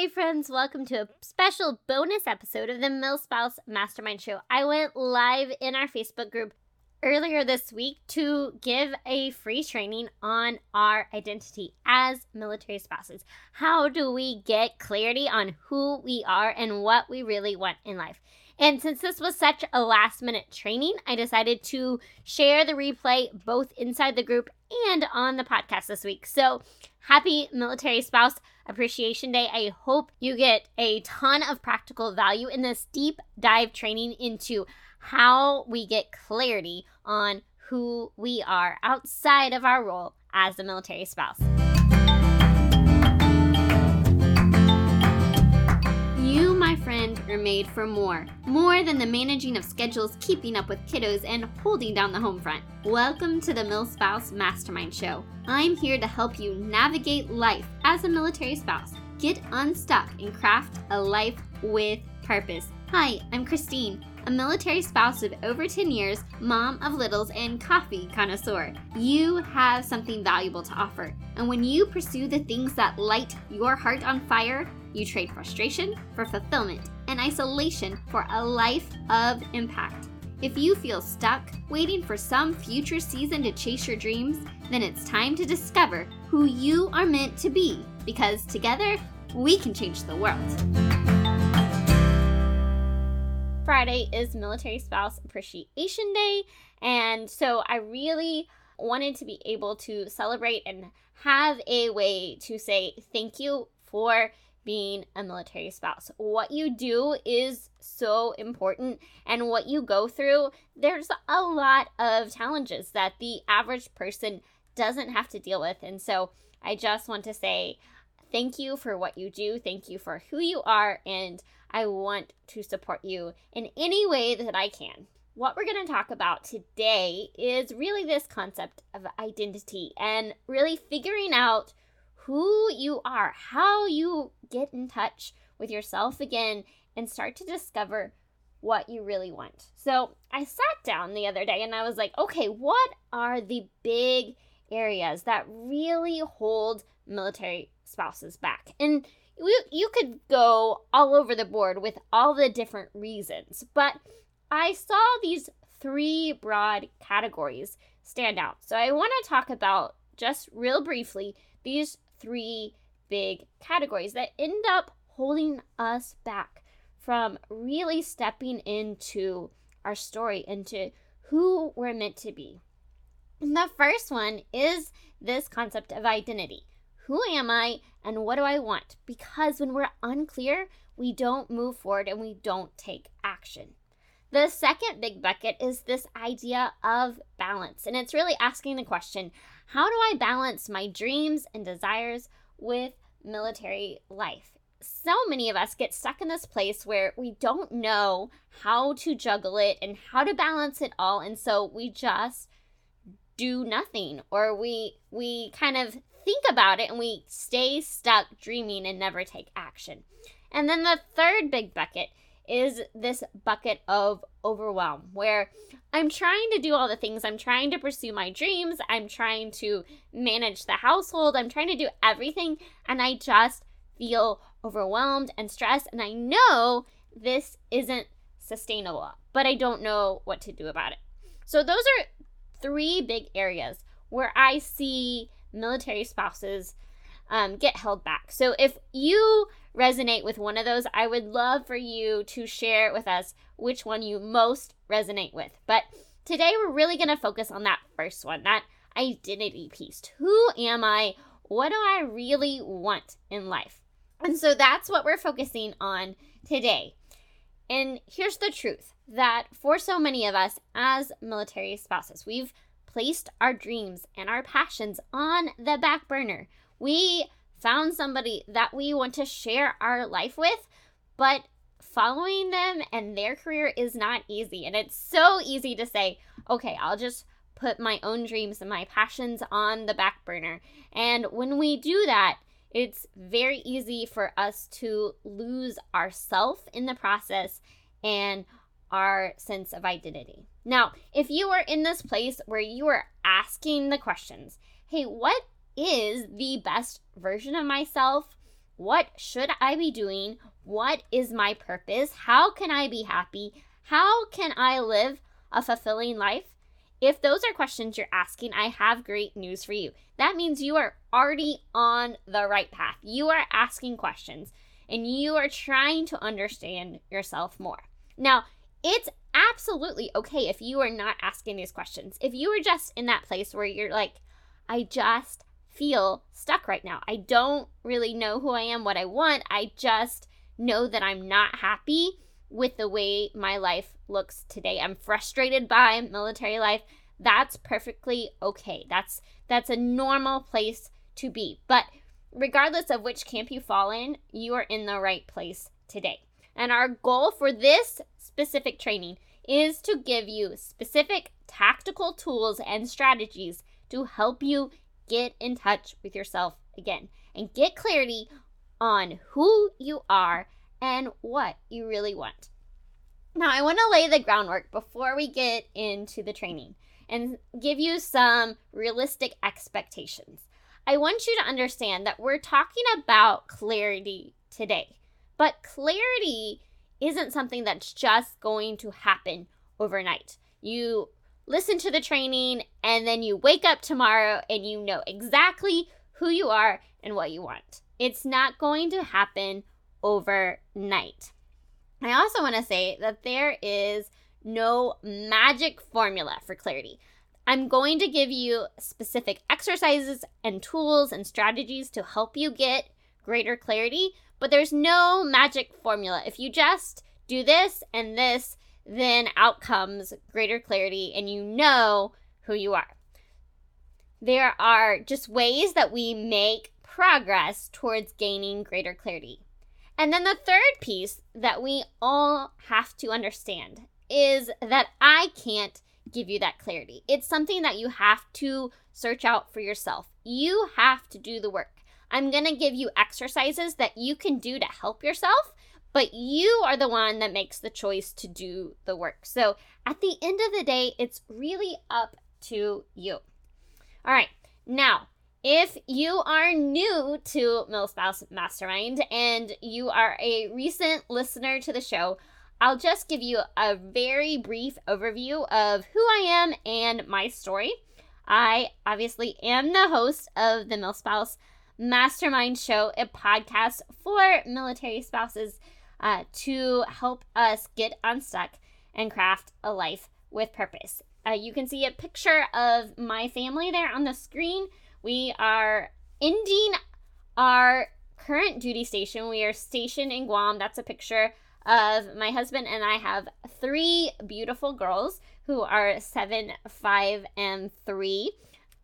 Hey, friends, welcome to a special bonus episode of the MilSpouse Mastermind Show. I went live in our Facebook group earlier this week to give a free training on our identity as military spouses. How do we get clarity on who we are and what we really want in life? And since this was such a last minute training, I decided to share the replay both inside the group and on the podcast this week. So happy Military Spouse Appreciation Day. I hope you get a ton of practical value in this deep dive training into how we get clarity on who we are outside of our role as a military spouse. My friend, are made for more. More than the managing of schedules, keeping up with kiddos, and holding down the home front. Welcome to the MilSpouse Mastermind Show. I'm here to help you navigate life as a military spouse. Get unstuck and craft a life with purpose. Hi, I'm Christine, a military spouse of over 10 years, mom of littles, and coffee connoisseur. You have something valuable to offer. And when you pursue the things that light your heart on fire, you trade frustration for fulfillment and isolation for a life of impact. If you feel stuck, waiting for some future season to chase your dreams, then it's time to discover who you are meant to be because together we can change the world. Friday is Military Spouse Appreciation Day, and so I really wanted to be able to celebrate and have a way to say thank you for being a military spouse. What you do is so important, and what you go through, there's a lot of challenges that the average person doesn't have to deal with. And so I just want to say thank you for what you do, thank you for who you are, and I want to support you in any way that I can. What we're going to talk about today is really this concept of identity and really figuring out who you are, how you get in touch with yourself again and start to discover what you really want. So, I sat down the other day and I was like, okay, what are the big areas that really hold military spouses back? And you, you could go all over the board with all the different reasons, but I saw these three broad categories stand out. So, I want to talk about just real briefly these three big categories that end up holding us back from really stepping into our story, into who we're meant to be. And the first one is this concept of identity. Who am I and what do I want? Because when we're unclear, we don't move forward and we don't take action. The second big bucket is this idea of balance. And it's really asking the question how do I balance my dreams and desires with military life? So many of us get stuck in this place where we don't know how to juggle it and how to balance it all. And so we just do nothing or we we kind of think about it and we stay stuck dreaming and never take action. And then the third big bucket is this bucket of overwhelm where I'm trying to do all the things. I'm trying to pursue my dreams. I'm trying to manage the household. I'm trying to do everything. And I just feel overwhelmed and stressed. And I know this isn't sustainable, but I don't know what to do about it. So, those are three big areas where I see military spouses um, get held back. So, if you resonate with one of those, I would love for you to share with us which one you most resonate with. But today we're really going to focus on that first one, that identity piece. Who am I? What do I really want in life? And so that's what we're focusing on today. And here's the truth that for so many of us as military spouses, we've placed our dreams and our passions on the back burner. We found somebody that we want to share our life with, but following them and their career is not easy. And it's so easy to say, okay, I'll just put my own dreams and my passions on the back burner. And when we do that, it's very easy for us to lose ourself in the process and our sense of identity. Now, if you are in this place where you are asking the questions, hey, what is the best version of myself? what should I be doing? What is my purpose? How can I be happy? How can I live a fulfilling life? If those are questions you're asking, I have great news for you. That means you are already on the right path. You are asking questions and you are trying to understand yourself more. Now, it's absolutely okay if you are not asking these questions. If you are just in that place where you're like, I just feel stuck right now. I don't really know who I am, what I want. I just know that I'm not happy with the way my life looks today. I'm frustrated by military life. That's perfectly okay. That's that's a normal place to be. But regardless of which camp you fall in, you are in the right place today. And our goal for this specific training is to give you specific tactical tools and strategies to help you get in touch with yourself again and get clarity on who you are and what you really want. Now, I want to lay the groundwork before we get into the training and give you some realistic expectations. I want you to understand that we're talking about clarity today, but clarity isn't something that's just going to happen overnight. You listen to the training and then you wake up tomorrow and you know exactly who you are and what you want. It's not going to happen overnight. I also want to say that there is no magic formula for clarity. I'm going to give you specific exercises and tools and strategies to help you get greater clarity, but there's no magic formula. If you just do this and this, then out comes greater clarity and you know who you are. There are just ways that we make progress towards gaining greater clarity. And then the third piece that we all have to understand is that I can't give you that clarity. It's something that you have to search out for yourself. You have to do the work. I'm going to give you exercises that you can do to help yourself, but you are the one that makes the choice to do the work. So at the end of the day, it's really up to you. All right, now, if you are new to MilSpouse Mastermind and you are a recent listener to the show, I'll just give you a very brief overview of who I am and my story. I obviously am the host of the MilSpouse Mastermind Show, a podcast for military spouses uh, to help us get unstuck and craft a life with purpose. Uh, you can see a picture of my family there on the screen. We are ending our current duty station. We are stationed in Guam. That's a picture of my husband and I have three beautiful girls who are seven, five, and three.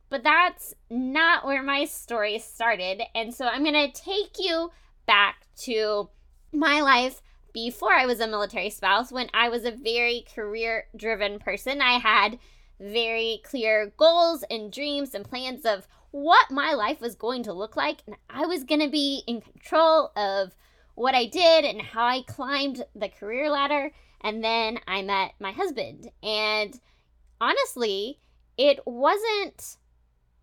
But that's not where my story started. And so I'm going to take you back to my life before I was a military spouse, when I was a very career driven person, I had very clear goals and dreams and plans of what my life was going to look like. And I was going to be in control of what I did and how I climbed the career ladder. And then I met my husband. And honestly, it wasn't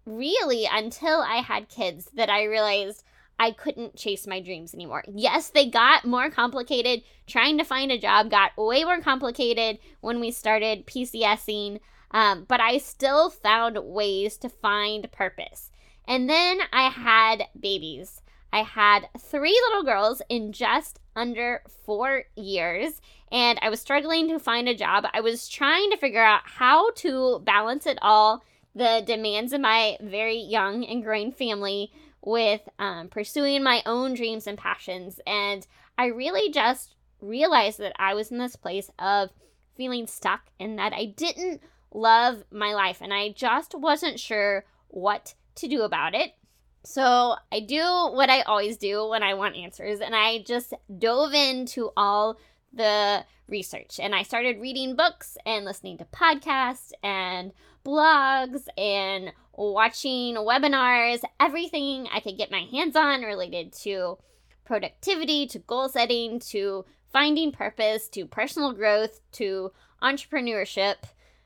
really until I had kids that I realized I couldn't chase my dreams anymore. Yes, they got more complicated. Trying to find a job got way more complicated when we started PCSing, um, but I still found ways to find purpose. And then I had babies. I had three little girls in just under four years, and I was struggling to find a job. I was trying to figure out how to balance it all the demands of my very young and growing family with um, pursuing my own dreams and passions. And I really just realized that I was in this place of feeling stuck and that I didn't love my life and I just wasn't sure what to do about it. So I do what I always do when I want answers, and I just dove into all the research and I started reading books and listening to podcasts and blogs and watching webinars, everything I could get my hands on related to productivity, to goal setting, to finding purpose, to personal growth, to entrepreneurship.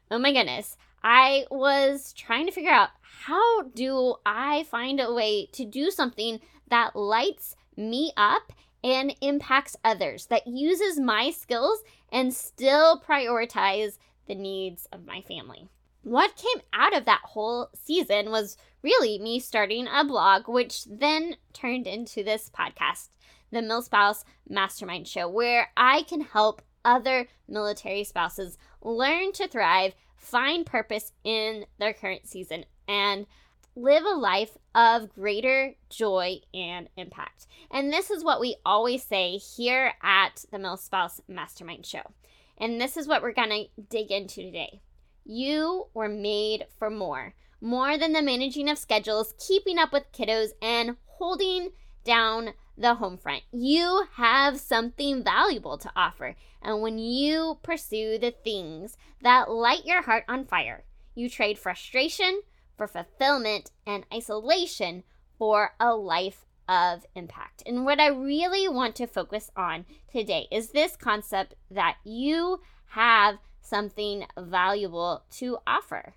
Oh my goodness. I was trying to figure out how do I find a way to do something that lights me up and impacts others, that uses my skills and still prioritize the needs of my family. What came out of that whole season was really me starting a blog, which then turned into this podcast, the MilSpouse Mastermind Show, where I can help other military spouses learn to thrive, find purpose in their current season, and live a life of greater joy and impact. And this is what we always say here at the MilSpouse Mastermind Show. And this is what we're going to dig into today. You were made for more. More than the managing of schedules, keeping up with kiddos, and holding down the home front. You have something valuable to offer. And when you pursue the things that light your heart on fire, you trade frustration for fulfillment and isolation for a life of impact. And what I really want to focus on today is this concept that you have something valuable to offer.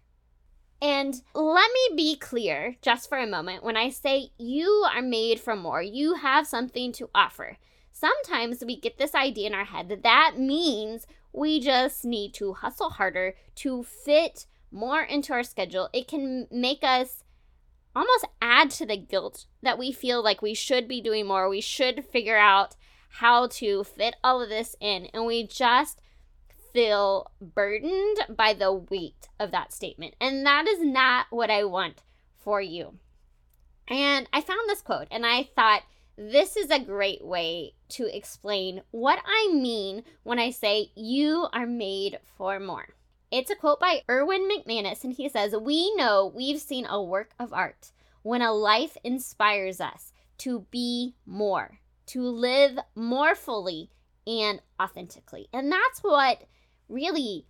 And let me be clear just for a moment when I say you are made for more, you have something to offer. Sometimes we get this idea in our head that that means we just need to hustle harder to fit more into our schedule, it can make us almost add to the guilt that we feel like we should be doing more. We should figure out how to fit all of this in. And we just feel burdened by the weight of that statement. And that is not what I want for you. And I found this quote and I thought this is a great way to explain what I mean when I say you are made for more. It's a quote by Erwin McManus, and he says, We know we've seen a work of art when a life inspires us to be more, to live more fully and authentically. And that's what really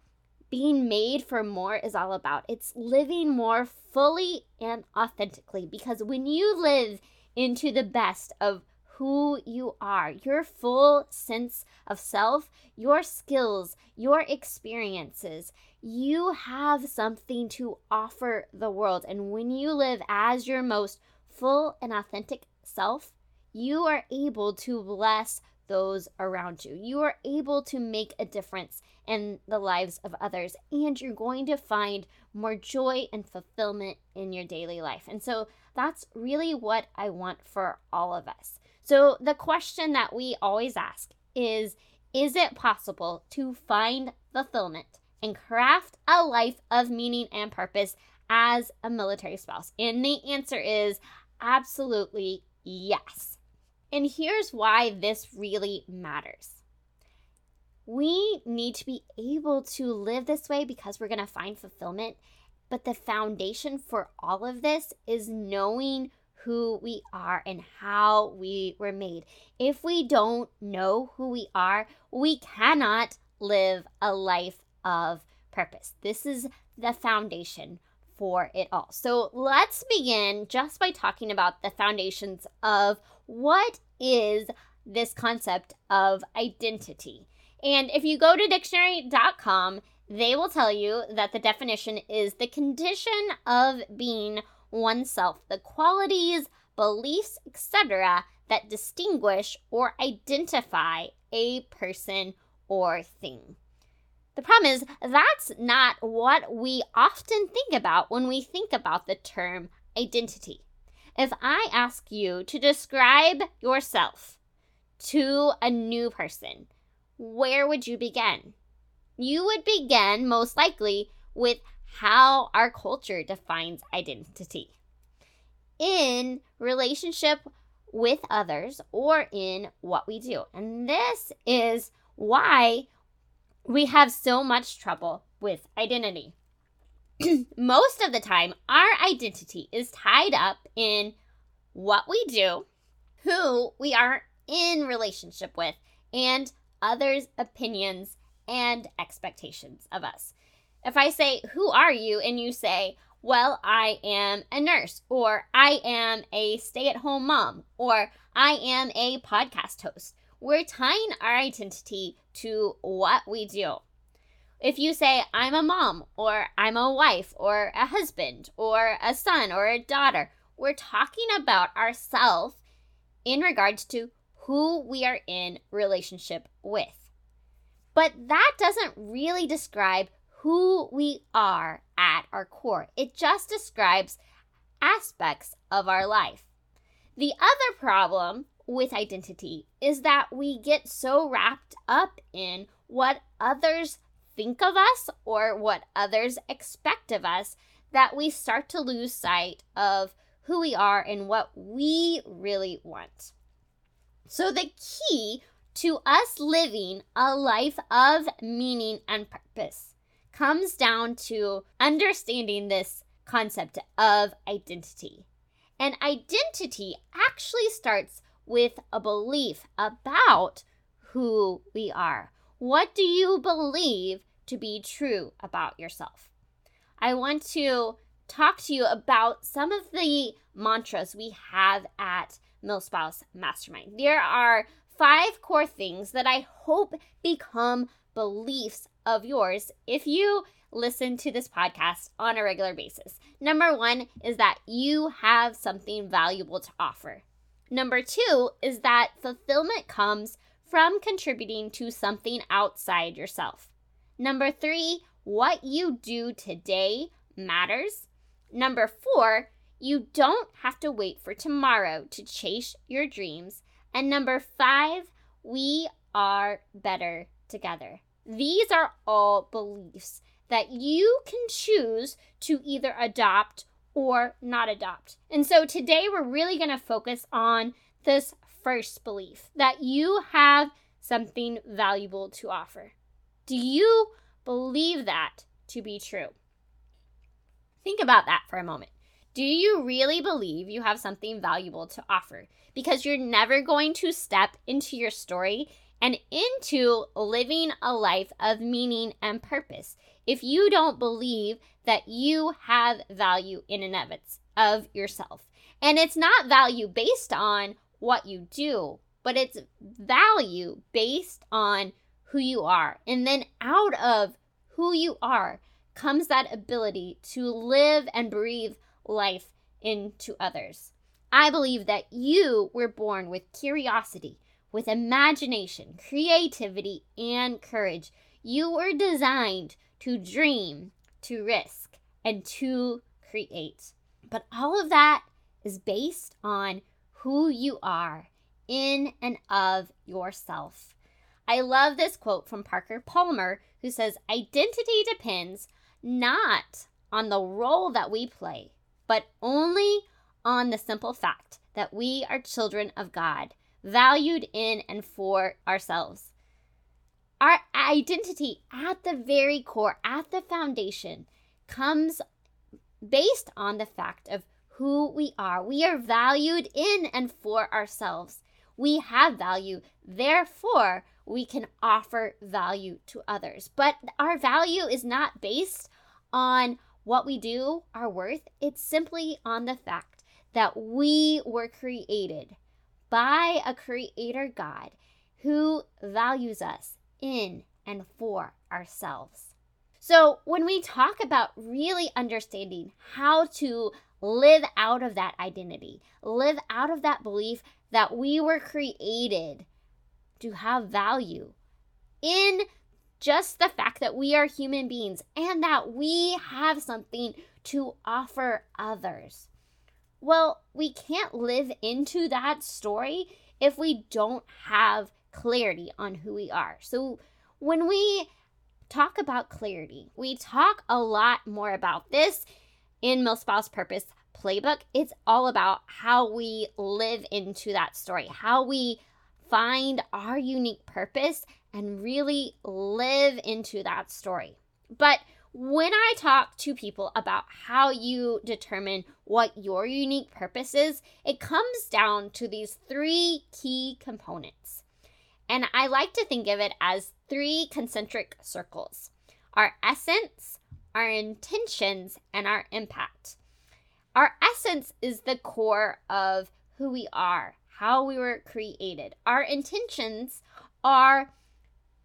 being made for more is all about. It's living more fully and authentically because when you live into the best of who you are, your full sense of self, your skills, your experiences. You have something to offer the world. And when you live as your most full and authentic self, you are able to bless those around you. You are able to make a difference in the lives of others, and you're going to find more joy and fulfillment in your daily life. And so that's really what I want for all of us. So, the question that we always ask is Is it possible to find fulfillment and craft a life of meaning and purpose as a military spouse? And the answer is absolutely yes. And here's why this really matters. We need to be able to live this way because we're going to find fulfillment. But the foundation for all of this is knowing who we are and how we were made. If we don't know who we are, we cannot live a life of purpose. This is the foundation for it all. So let's begin just by talking about the foundations of what is this concept of identity. And if you go to dictionary.com, they will tell you that the definition is the condition of being oneself, the qualities, beliefs, etc., that distinguish or identify a person or thing. The problem is, that's not what we often think about when we think about the term identity. If I ask you to describe yourself to a new person, where would you begin? You would begin most likely with how our culture defines identity in relationship with others or in what we do. And this is why we have so much trouble with identity. Most of the time, our identity is tied up in what we do, who we are in relationship with, and others' opinions and expectations of us. If I say, Who are you? and you say, Well, I am a nurse, or I am a stay at home mom, or I am a podcast host, we're tying our identity to what we do. If you say, I'm a mom, or I'm a wife, or a husband, or a son, or a daughter, we're talking about ourselves in regards to who we are in relationship with. But that doesn't really describe who we are at our core. It just describes aspects of our life. The other problem with identity is that we get so wrapped up in what others think of us or what others expect of us that we start to lose sight of who we are and what we really want. So, the key to us living a life of meaning and purpose comes down to understanding this concept of identity. And identity actually starts with a belief about who we are. What do you believe to be true about yourself? I want to talk to you about some of the mantras we have at MilSpouse Mastermind. There are five core things that I hope become beliefs of yours if you listen to this podcast on a regular basis. Number one is that you have something valuable to offer. Number two is that fulfillment comes from contributing to something outside yourself. Number three, what you do today matters. Number four, you don't have to wait for tomorrow to chase your dreams. And number five, we are better together. These are all beliefs that you can choose to either adopt or not adopt. And so today we're really going to focus on this first belief that you have something valuable to offer. Do you believe that to be true? Think about that for a moment. Do you really believe you have something valuable to offer? Because you're never going to step into your story and into living a life of meaning and purpose if you don't believe that you have value in and of, it's, of yourself. And it's not value based on what you do, but it's value based on who you are. And then out of who you are comes that ability to live and breathe life into others. I believe that you were born with curiosity with imagination, creativity, and courage. You were designed to dream, to risk, and to create. But all of that is based on who you are in and of yourself. I love this quote from Parker Palmer, who says, Identity depends not on the role that we play, but only on the simple fact that we are children of God valued in and for ourselves. Our identity at the very core, at the foundation, comes based on the fact of who we are. We are valued in and for ourselves. We have value, therefore, we can offer value to others. But our value is not based on what we do, our worth. It's simply on the fact that we were created by a creator God who values us in and for ourselves. So, when we talk about really understanding how to live out of that identity, live out of that belief that we were created to have value in just the fact that we are human beings and that we have something to offer others. Well, we can't live into that story if we don't have clarity on who we are. So when we talk about clarity, we talk a lot more about this in MilSpouse Purpose Playbook. It's all about how we live into that story, how we find our unique purpose and really live into that story. But when I talk to people about how you determine what your unique purpose is, it comes down to these three key components. And I like to think of it as three concentric circles our essence, our intentions, and our impact. Our essence is the core of who we are, how we were created. Our intentions are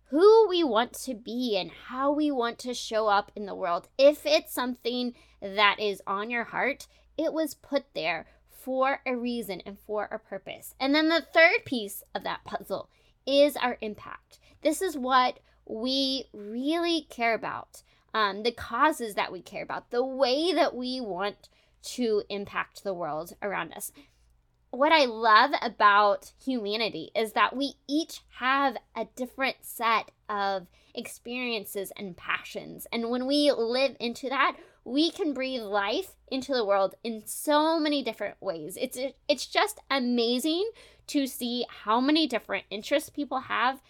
who we want to be and how we want to show up in the world. If it's something that is on your heart, it was put there for a reason and for a purpose. And then the third piece of that puzzle is our impact. This is what we really care about, um, the causes that we care about, the way that we want to impact the world around us. What I love about humanity is that we each have a different set of experiences and passions. And when we live into that, we can breathe life into the world in so many different ways. It's it's just amazing to see how many different interests people have,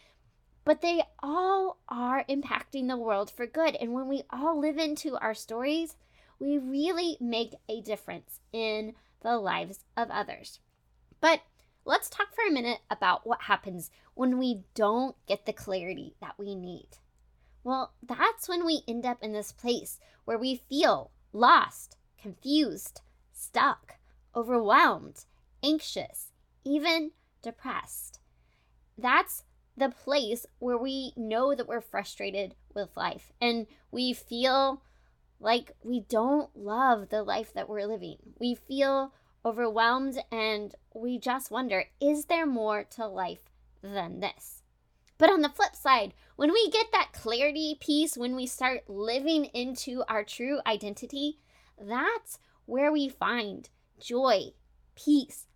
but they all are impacting the world for good. And when we all live into our stories, we really make a difference in the lives of others. But let's talk for a minute about what happens when we don't get the clarity that we need. Well, that's when we end up in this place where we feel lost, confused, stuck, overwhelmed, anxious, even depressed. That's the place where we know that we're frustrated with life and we feel like we don't love the life that we're living. We feel overwhelmed and we just wonder is there more to life than this? But on the flip side, when we get that clarity piece, when we start living into our true identity, that's where we find joy, peace,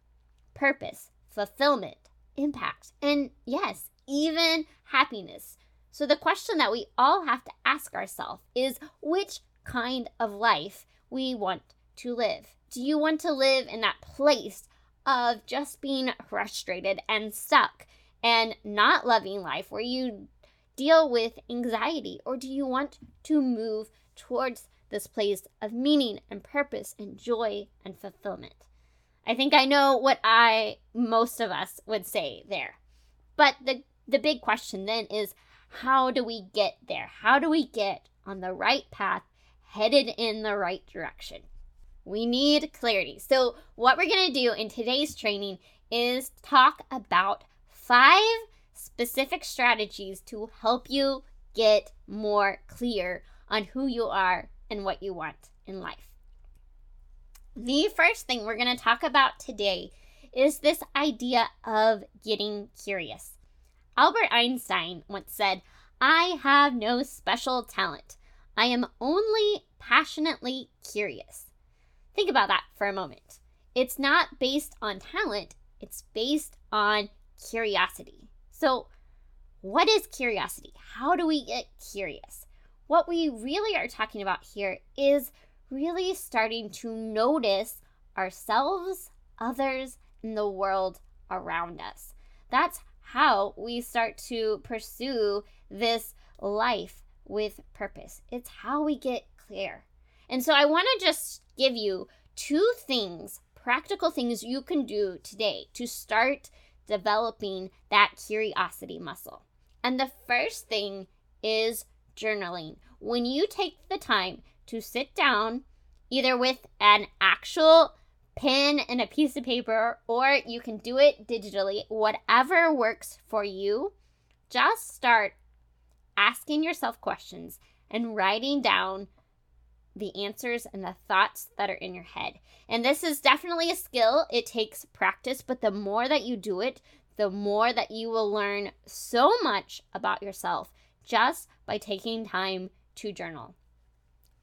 purpose, fulfillment, impact, and yes, even happiness. So, the question that we all have to ask ourselves is which kind of life we want to live. Do you want to live in that place of just being frustrated and stuck and not loving life where you deal with anxiety? Or do you want to move towards this place of meaning and purpose and joy and fulfillment? I think I know what I most of us would say there. But the the big question then is how do we get there? How do we get on the right path, headed in the right direction? We need clarity. So, what we're going to do in today's training is talk about five specific strategies to help you get more clear on who you are and what you want in life. The first thing we're going to talk about today is this idea of getting curious. Albert Einstein once said, I have no special talent. I am only passionately curious. Think about that for a moment. It's not based on talent, it's based on curiosity. So, what is curiosity? How do we get curious? What we really are talking about here is really starting to notice ourselves, others, and the world around us. That's how we start to pursue this life with purpose. It's how we get clear. And so I want to just give you two things, practical things you can do today to start developing that curiosity muscle. And the first thing is journaling. When you take the time to sit down, either with an actual pen and a piece of paper, or you can do it digitally, whatever works for you. Just start asking yourself questions and writing down the answers and the thoughts that are in your head. And this is definitely a skill, it takes practice, but the more that you do it, the more that you will learn so much about yourself just by taking time to journal.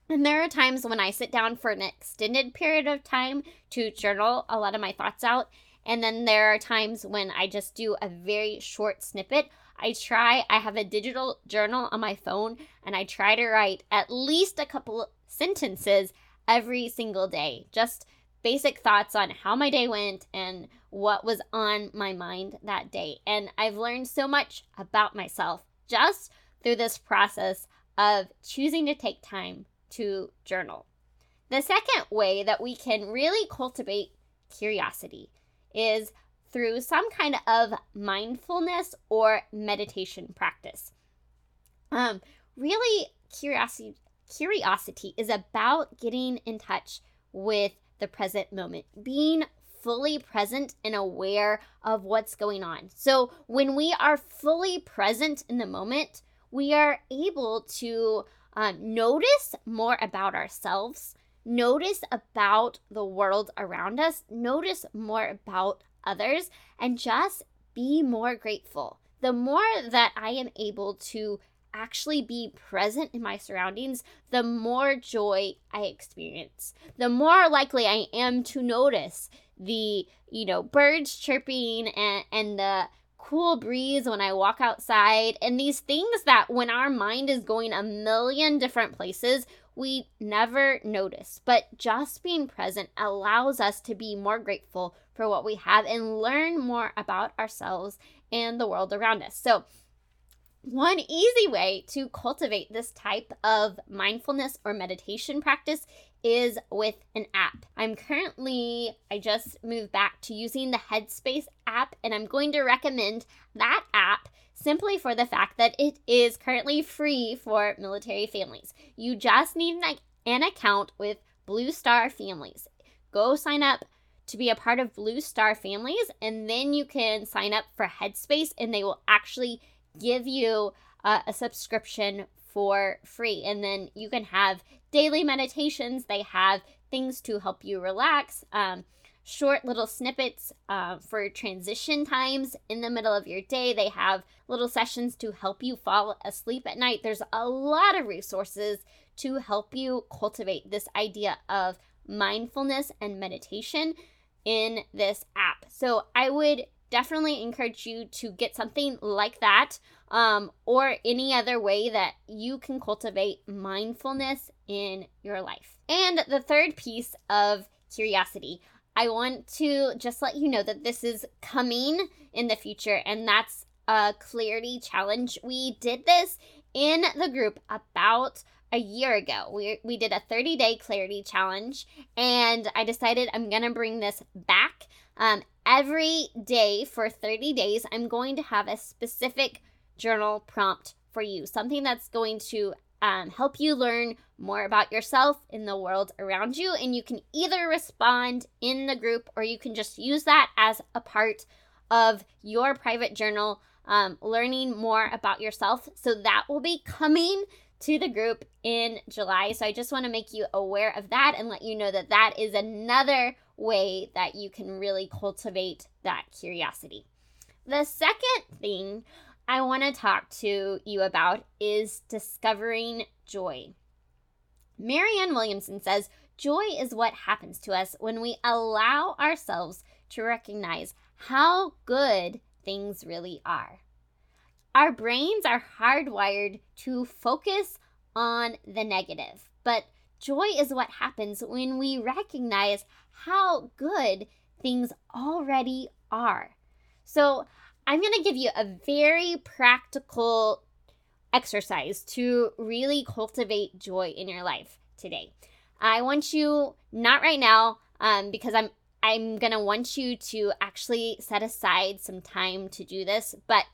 And there are times when I sit down for an extended period of time to journal a lot of my thoughts out. And then there are times when I just do a very short snippet. I try, I have a digital journal on my phone, and I try to write at least a couple sentences every single day. Just basic thoughts on how my day went and what was on my mind that day. And I've learned so much about myself just through this process of choosing to take time to journal. The second way that we can really cultivate curiosity is through some kind of mindfulness or meditation practice. Um, really, curiosity curiosity is about getting in touch with the present moment, being fully present and aware of what's going on. So, when we are fully present in the moment, we are able to um, notice more about ourselves, notice about the world around us, notice more about others, and just be more grateful. The more that I am able to actually be present in my surroundings, the more joy I experience. The more likely I am to notice the, you know, birds chirping and, and the cool breeze when I walk outside, and these things that when our mind is going a million different places, we never notice. But just being present allows us to be more grateful for what we have and learn more about ourselves and the world around us. So, one easy way to cultivate this type of mindfulness or meditation practice is with an app. I'm currently, I just moved back to using the Headspace app, and I'm going to recommend that app simply for the fact that it is currently free for military families. You just need an account with Blue Star Families. Go sign up to be a part of Blue Star Families, and then you can sign up for Headspace, and they will actually give you uh, a subscription for free. And then you can have daily meditations, they have things to help you relax. Um, short little snippets uh, for transition times in the middle of your day. They have little sessions to help you fall asleep at night. There's a lot of resources to help you cultivate this idea of mindfulness and meditation in this app. So I would definitely encourage you to get something like that um, or any other way that you can cultivate mindfulness in your life. And the third piece of curiosity, I want to just let you know that this is coming in the future, and that's a clarity challenge. We did this in the group about a year ago. We, we did a 30 day clarity challenge, and I decided I'm to bring this back. Um, every day for 30 days, I'm going to have a specific journal prompt for you, something that's going to um, help you learn more about yourself in the world around you. And you can either respond in the group or you can just use that as a part of your private journal, um, learning more about yourself. So that will be coming to the group in July. So I just want to make you aware of that and let you know that that is another way that you can really cultivate that curiosity. The second thing I want to talk to you about is discovering joy. Marianne Williamson says, Joy is what happens to us when we allow ourselves to recognize how good things really are. Our brains are hardwired to focus on the negative, but joy is what happens when we recognize how good things already are. So, I'm going to give you a very practical exercise to really cultivate joy in your life today. I want you not right now um, because I'm I'm going to want you to actually set aside some time to do this, but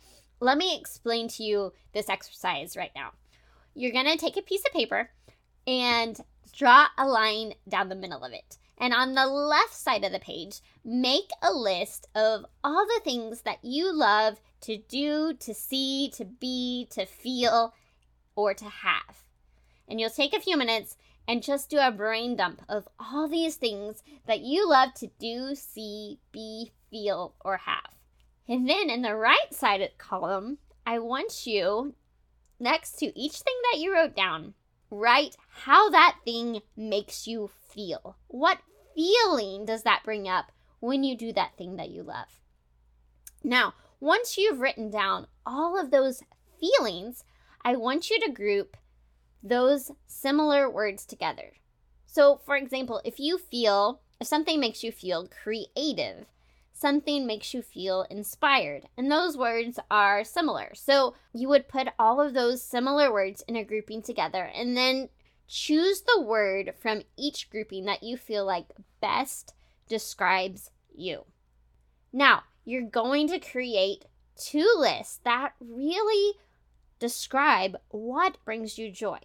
let me explain to you this exercise right now. You're going to take a piece of paper and draw a line down the middle of it. And on the left side of the page, make a list of all the things that you love to do, to see, to be, to feel, or to have. And you'll take a few minutes and just do a brain dump of all these things that you love to do, see, be, feel, or have. And then in the right side column, I want you, next to each thing that you wrote down, write how that thing makes you feel. What feeling does that bring up when you do that thing that you love? Now, once you've written down all of those feelings, I want you to group those similar words together. So, for example, if you feel, if something makes you feel creative, something makes you feel inspired. And those words are similar. So you would put all of those similar words in a grouping together and then choose the word from each grouping that you feel like best describes you. Now, you're going to create two lists that really describe what brings you joy.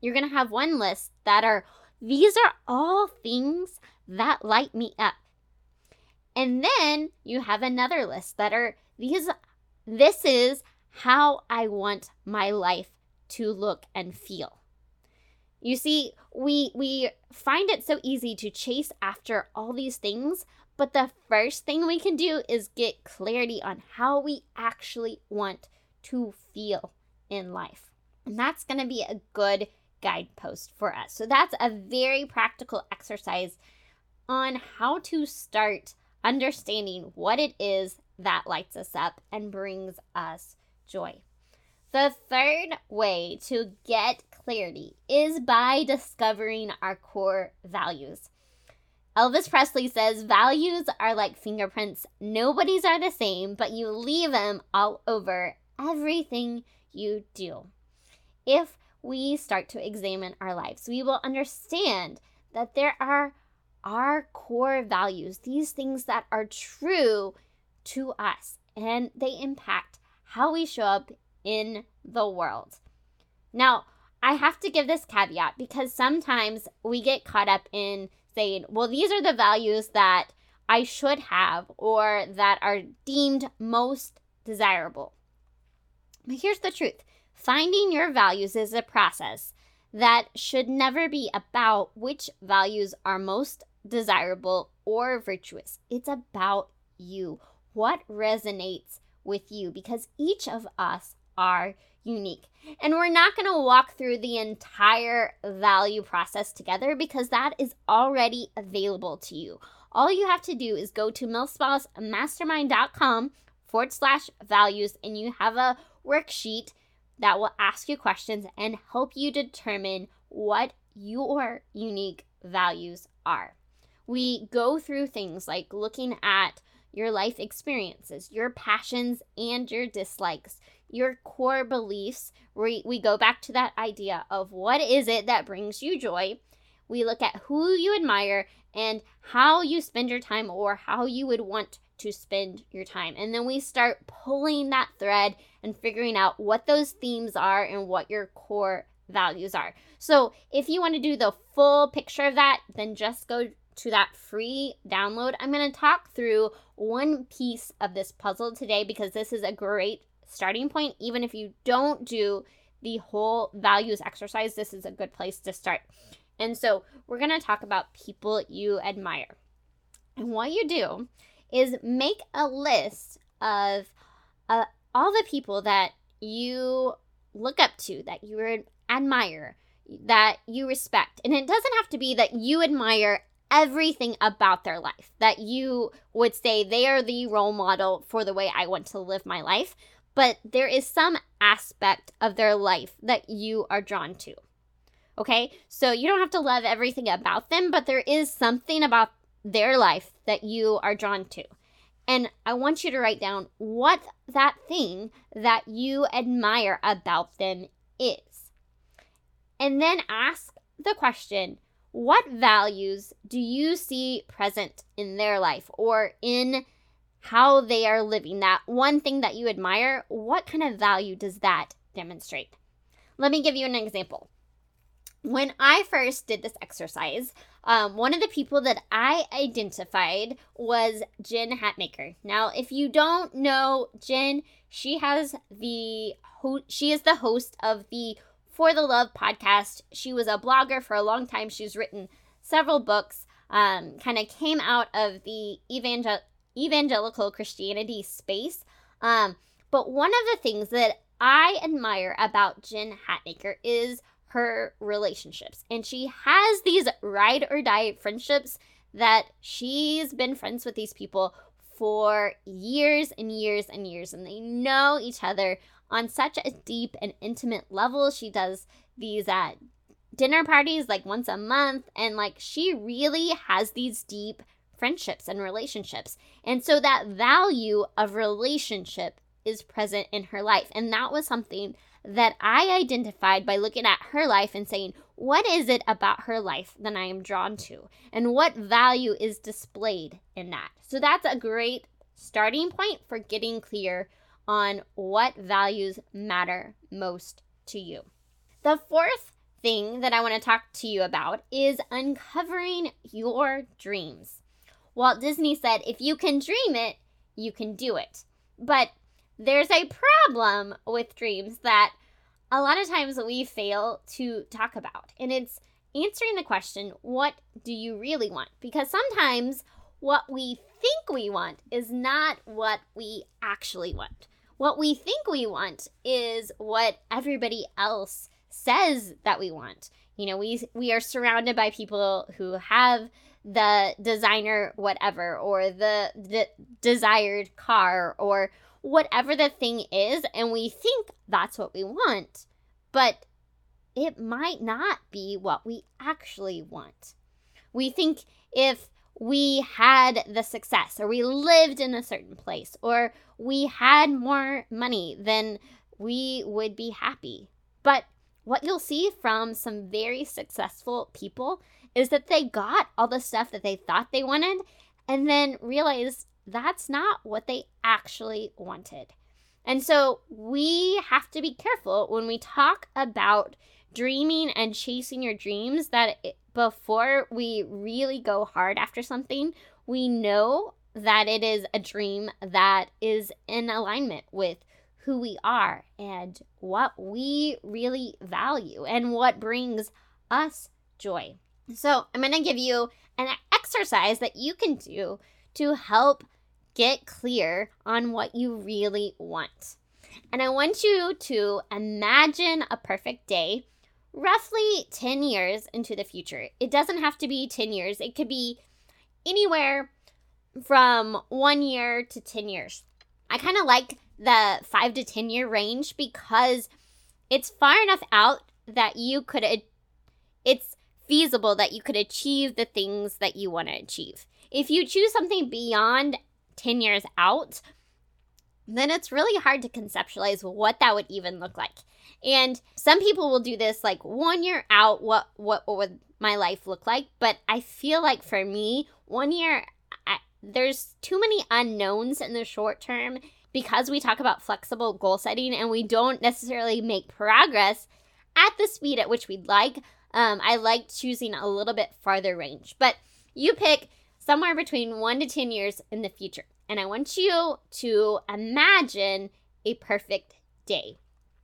You're going to have one list that are these are all things that light me up. And then you have another list that are these this is how I want my life to look and feel. You see, we we find it so easy to chase after all these things, but the first thing we can do is get clarity on how we actually want to feel in life. And that's going to be a good guidepost for us. So that's a very practical exercise on how to start understanding what it is that lights us up and brings us joy. The third way to get clarity is by discovering our core values. Elvis Presley says values are like fingerprints. Nobody's are the same, but you leave them all over everything you do. If we start to examine our lives, we will understand that there are our core values, these things that are true to us, and they impact how we show up in the world. Now, I have to give this caveat because sometimes we get caught up in saying, well, these are the values that I should have or that are deemed most desirable. But here's the truth finding your values is a process that should never be about which values are most desirable or virtuous. It's about you. What resonates with you because each of us are unique. And we're not going to walk through the entire value process together because that is already available to you. All you have to do is go to milspousemastermind.com forward slash values and you have a worksheet that will ask you questions and help you determine what your unique values are. We go through things like looking at your life experiences, your passions and your dislikes, your core beliefs. We, we go back to that idea of what is it that brings you joy. We look at who you admire and how you spend your time or how you would want to spend your time. And then we start pulling that thread and figuring out what those themes are and what your core values are. So, if you want to do the full picture of that, then just go to that free download. I'm going to talk through one piece of this puzzle today because this is a great starting point. Even if you don't do the whole values exercise, this is a good place to start. And so, we're going to talk about people you admire. And what you do is make a list of uh, all the people that you look up to, that you admire, that you respect. And it doesn't have to be that you admire everything about their life, that you would say they are the role model for the way I want to live my life, but there is some aspect of their life that you are drawn to. Okay, so you don't have to love everything about them, but there is something about their life that you are drawn to. And I want you to write down what that thing that you admire about them is. And then ask the question what values do you see present in their life or in how they are living? That one thing that you admire, what kind of value does that demonstrate? Let me give you an example. When I first did this exercise, um, one of the people that I identified was Jen Hatmaker. Now, if you don't know Jen, she has the ho- she is the host of the For the Love podcast. She was a blogger for a long time. She's written several books. Um, kind of came out of the evangel- evangelical Christianity space. Um, but one of the things that I admire about Jen Hatmaker is her relationships. And she has these ride or die friendships that she's been friends with these people for years and years and years. And they know each other on such a deep and intimate level. She does these at dinner parties like once a month. And like she really has these deep friendships and relationships. And so that value of relationship is present in her life. And that was something that I identified by looking at her life and saying, what is it about her life that I am drawn to? And what value is displayed in that? So that's a great starting point for getting clear on what values matter most to you. The fourth thing that I want to talk to you about is uncovering your dreams. Walt Disney said, if you can dream it, you can do it. But there's a problem with dreams that a lot of times we fail to talk about. And it's answering the question, what do you really want? Because sometimes what we think we want is not what we actually want. What we think we want is what everybody else says that we want. You know, we we are surrounded by people who have the designer whatever or the, the desired car or whatever the thing is and we think that's what we want. But it might not be what we actually want. We think if we had the success or we lived in a certain place or we had more money, then we would be happy. But what you'll see from some very successful people is that they got all the stuff that they thought they wanted and then realized that's not what they actually wanted. And so we have to be careful when we talk about dreaming and chasing your dreams that before we really go hard after something, we know that it is a dream that is in alignment with who we are and what we really value and what brings us joy. So, I'm going to give you an exercise that you can do to help get clear on what you really want. And I want you to imagine a perfect day roughly 10 years into the future. It doesn't have to be 10 years, it could be anywhere from one year to 10 years. I kind of like the five to 10 year range because it's far enough out that you could, it's feasible that you could achieve the things that you want to achieve. If you choose something beyond 10 years out, then it's really hard to conceptualize what that would even look like. And some people will do this like one year out, what what, what would my life look like? But I feel like for me, one year, I, there's too many unknowns in the short term because we talk about flexible goal setting and we don't necessarily make progress at the speed at which we'd like. Um, I like choosing a little bit farther range, but you pick somewhere between one to 10 years in the future. And I want you to imagine a perfect day.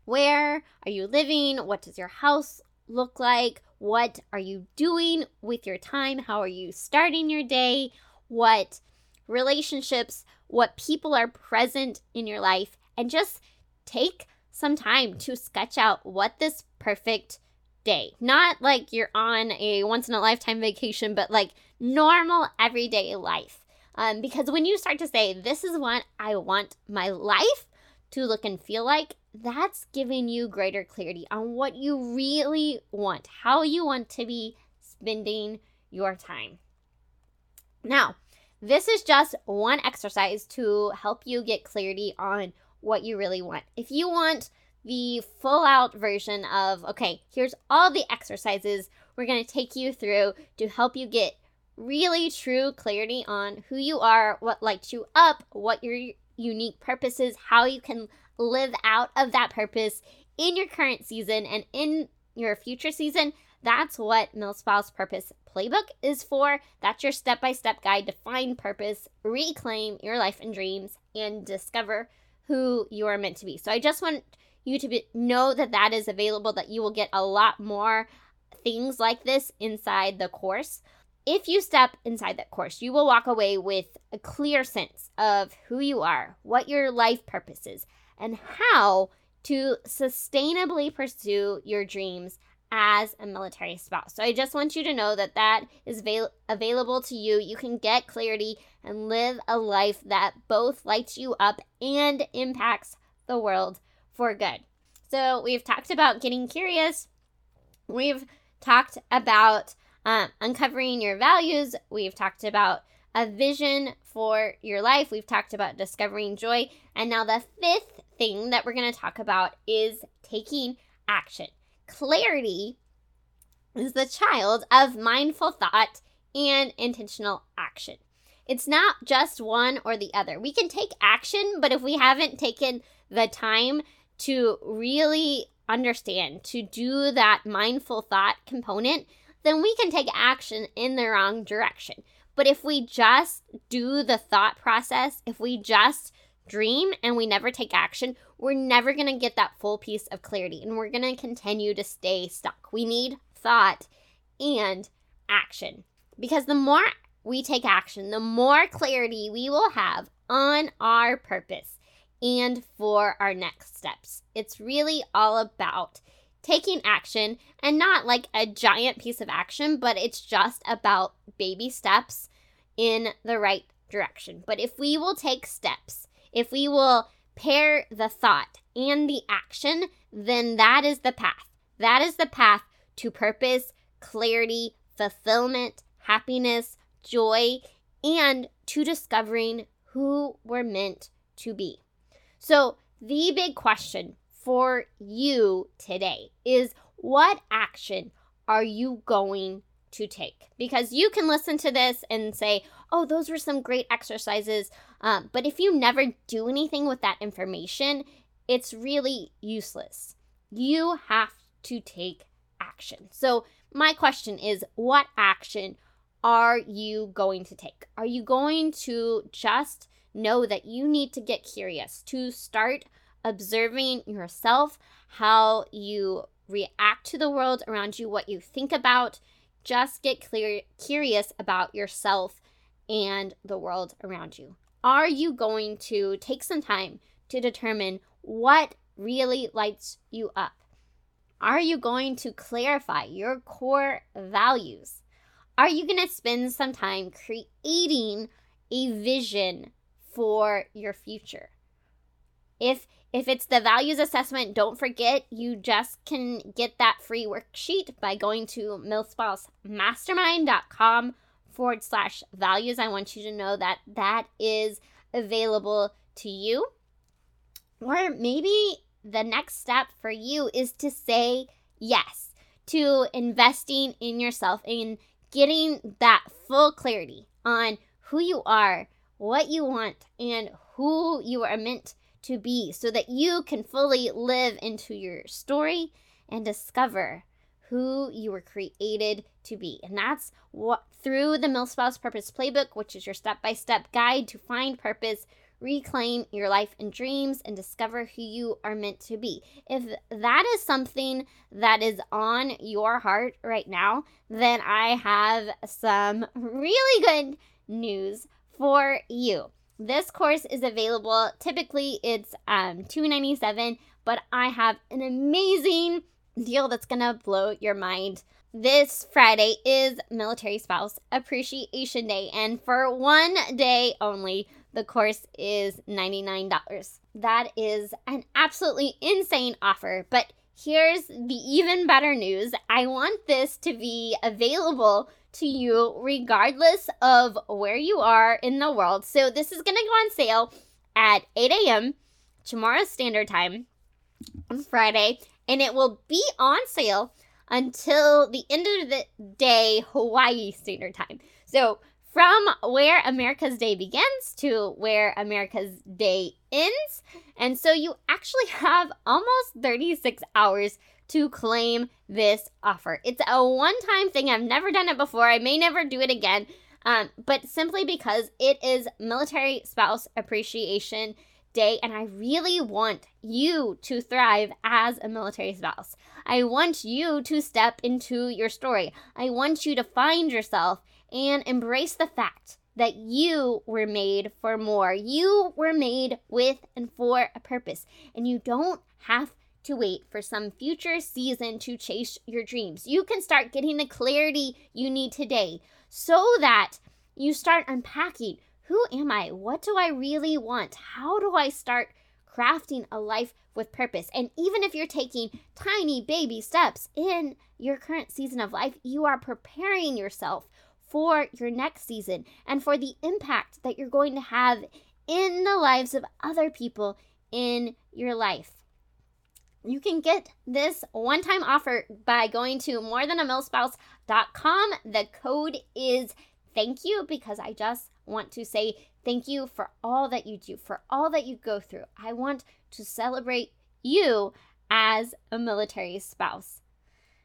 Where are you living? What does your house look like? What are you doing with your time? How are you starting your day? What relationships, what people are present in your life? And just take some time to sketch out what this perfect day, not like you're on a once in a lifetime vacation, but like normal everyday life. Um, because when you start to say, This is what I want my life to look and feel like, that's giving you greater clarity on what you really want, how you want to be spending your time. Now, this is just one exercise to help you get clarity on what you really want. If you want the full out version of, okay, here's all the exercises we're going to take you through to help you get really true clarity on who you are, what lights you up, what your unique purposes, how you can live out of that purpose in your current season and in your future season. That's what MilSpouse Purpose Playbook is for. That's your step by step guide to find purpose, reclaim your life and dreams, and discover who you are meant to be. So I just want you to be, know that that is available, that you will get a lot more things like this inside the course. If you step inside that course, you will walk away with a clear sense of who you are, what your life purpose is, and how to sustainably pursue your dreams as a military spouse. So I just want you to know that that is avail- available to you. You can get clarity and live a life that both lights you up and impacts the world for good. So we've talked about getting curious. We've talked about um, uncovering your values. We've talked about a vision for your life. We've talked about discovering joy. And now the fifth thing that we're going to talk about is taking action. Clarity is the child of mindful thought and intentional action. It's not just one or the other. We can take action, but if we haven't taken the time to really understand, to do that mindful thought component, then we can take action in the wrong direction. But if we just do the thought process, if we just dream and we never take action, we're never going to get that full piece of clarity and we're going to continue to stay stuck. We need thought and action because the more we take action, the more clarity we will have on our purpose and for our next steps. It's really all about taking action and not like a giant piece of action, but it's just about baby steps in the right direction. But if we will take steps, if we will pair the thought and the action, then that is the path. That is the path to purpose, clarity, fulfillment, happiness, joy, and to discovering who we're meant to be. So, the big question for you today is what action are you going to take? Because you can listen to this and say, oh, those were some great exercises. Um, but if you never do anything with that information, it's really useless. You have to take action. So, my question is what action are you going to take? Are you going to just know that you need to get curious, to start observing yourself, how you react to the world around you, what you think about? Just get clear, curious about yourself and the world around you. Are you going to take some time to determine what really lights you up? Are you going to clarify your core values? Are you going to spend some time creating a vision for your future? If if it's the values assessment, don't forget you just can get that free worksheet by going to milspousemastermind.com forward slash values. I want you to know that that is available to you. Or maybe the next step for you is to say yes to investing in yourself and getting that full clarity on who you are, what you want, and who you are meant to be so that you can fully live into your story and discover who you were created to be. And that's what through the MilSpouse Purpose Playbook, which is your step-by-step guide to find purpose, reclaim your life and dreams and discover who you are meant to be. If that is something that is on your heart right now, then I have some really good news for you. This course is available. Typically, it's um, 297, but I have an amazing deal that's going to blow your mind. This Friday is Military Spouse Appreciation Day, and for one day only, the course is $99. That is an absolutely insane offer, but here's the even better news I want this to be available to you regardless of where you are in the world. So this is going to go on sale at 8 a.m. tomorrow standard time on Friday, and it will be on sale until the end of the day Hawaii standard time. So from where America's Day begins to where America's Day ends. And so you actually have almost 36 hours to claim this offer. It's a one time thing. I've never done it before. I may never do it again. Um, but simply because it is Military Spouse Appreciation Day, and I really want you to thrive as a military spouse. I want you to step into your story. I want you to find yourself and embrace the fact that you were made for more. You were made with and for a purpose, and you don't have to wait for some future season to chase your dreams. You can start getting the clarity you need today so that you start unpacking who am I? What do I really want? How do I start crafting a life with purpose? And even if you're taking tiny baby steps in your current season of life, you are preparing yourself for your next season and for the impact that you're going to have in the lives of other people in your life. You can get this one time offer by going to morethanamilspouse.com. The code is thank you because I just want to say thank you for all that you do, for all that you go through. I want to celebrate you as a military spouse.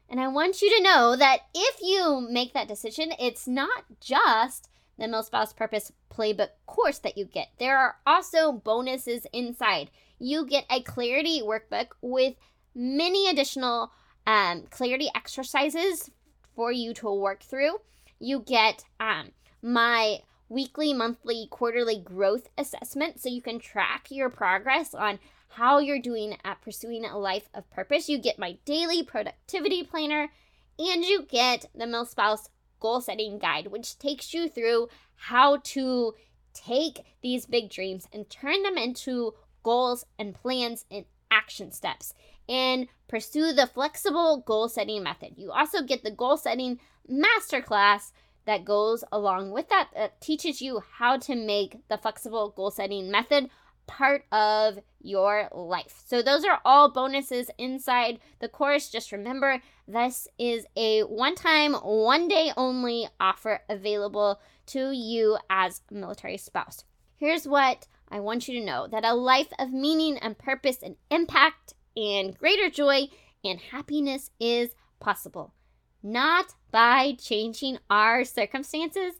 And I want you to know that if you make that decision, it's not just the MilSpouse Purpose Playbook course that you get. There are also bonuses inside. You get a clarity workbook with many additional um, clarity exercises for you to work through. You get um, my weekly, monthly, quarterly growth assessment so you can track your progress on how you're doing at pursuing a life of purpose. You get my daily productivity planner and you get the MilSpouse goal setting guide, which takes you through how to take these big dreams and turn them into goals and plans and action steps and pursue the flexible goal setting method. You also get the goal setting masterclass that goes along with that that teaches you how to make the flexible goal setting method part of your life. So, those are all bonuses inside the course. Just remember, this is a one time, one day only offer available to you as a military spouse. Here's what I want you to know that a life of meaning and purpose and impact and greater joy and happiness is possible. Not by changing our circumstances,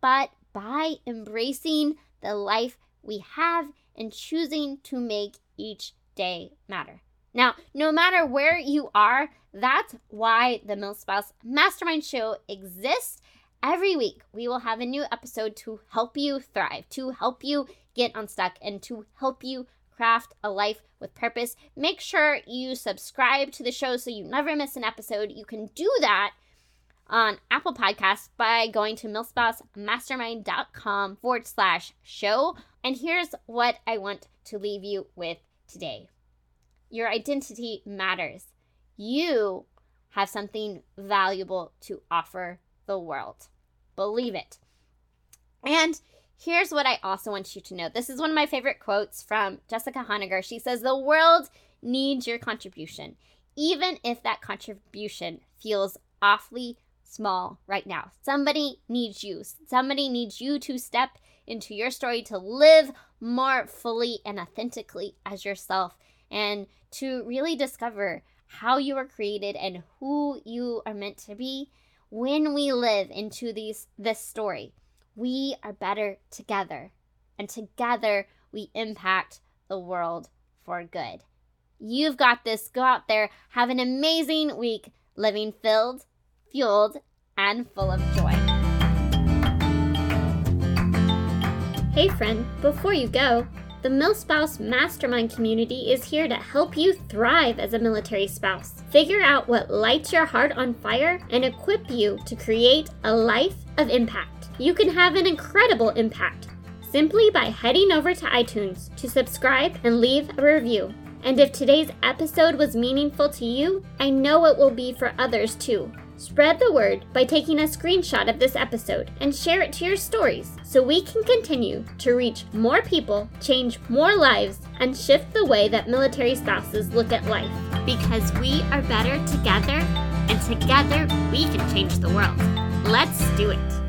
but by embracing the life we have and choosing to make each day matter. Now, no matter where you are, that's why the MilSpouse Mastermind Show exists. Every week, we will have a new episode to help you thrive, to help you get unstuck, and to help you craft a life with purpose. Make sure you subscribe to the show so you never miss an episode. You can do that on Apple Podcasts by going to milspousemastermind.com forward slash show. And here's what I want to leave you with today your identity matters. You have something valuable to offer the world. Believe it. And here's what I also want you to know. This is one of my favorite quotes from Jessica Honegger. She says, The world needs your contribution, even if that contribution feels awfully small right now. Somebody needs you. Somebody needs you to step into your story to live more fully and authentically as yourself and to really discover how you were created and who you are meant to be when we live into these this story we are better together and together we impact the world for good you've got this go out there have an amazing week living filled fueled, and full of joy. Hey, friend, before you go, the MilSpouse Mastermind community is here to help you thrive as a military spouse. Figure out what lights your heart on fire and equip you to create a life of impact. You can have an incredible impact simply by heading over to iTunes to subscribe and leave a review. And if today's episode was meaningful to you, I know it will be for others too. Spread the word by taking a screenshot of this episode and share it to your stories so we can continue to reach more people, change more lives, and shift the way that military spouses look at life. Because we are better together, and together we can change the world. Let's do it.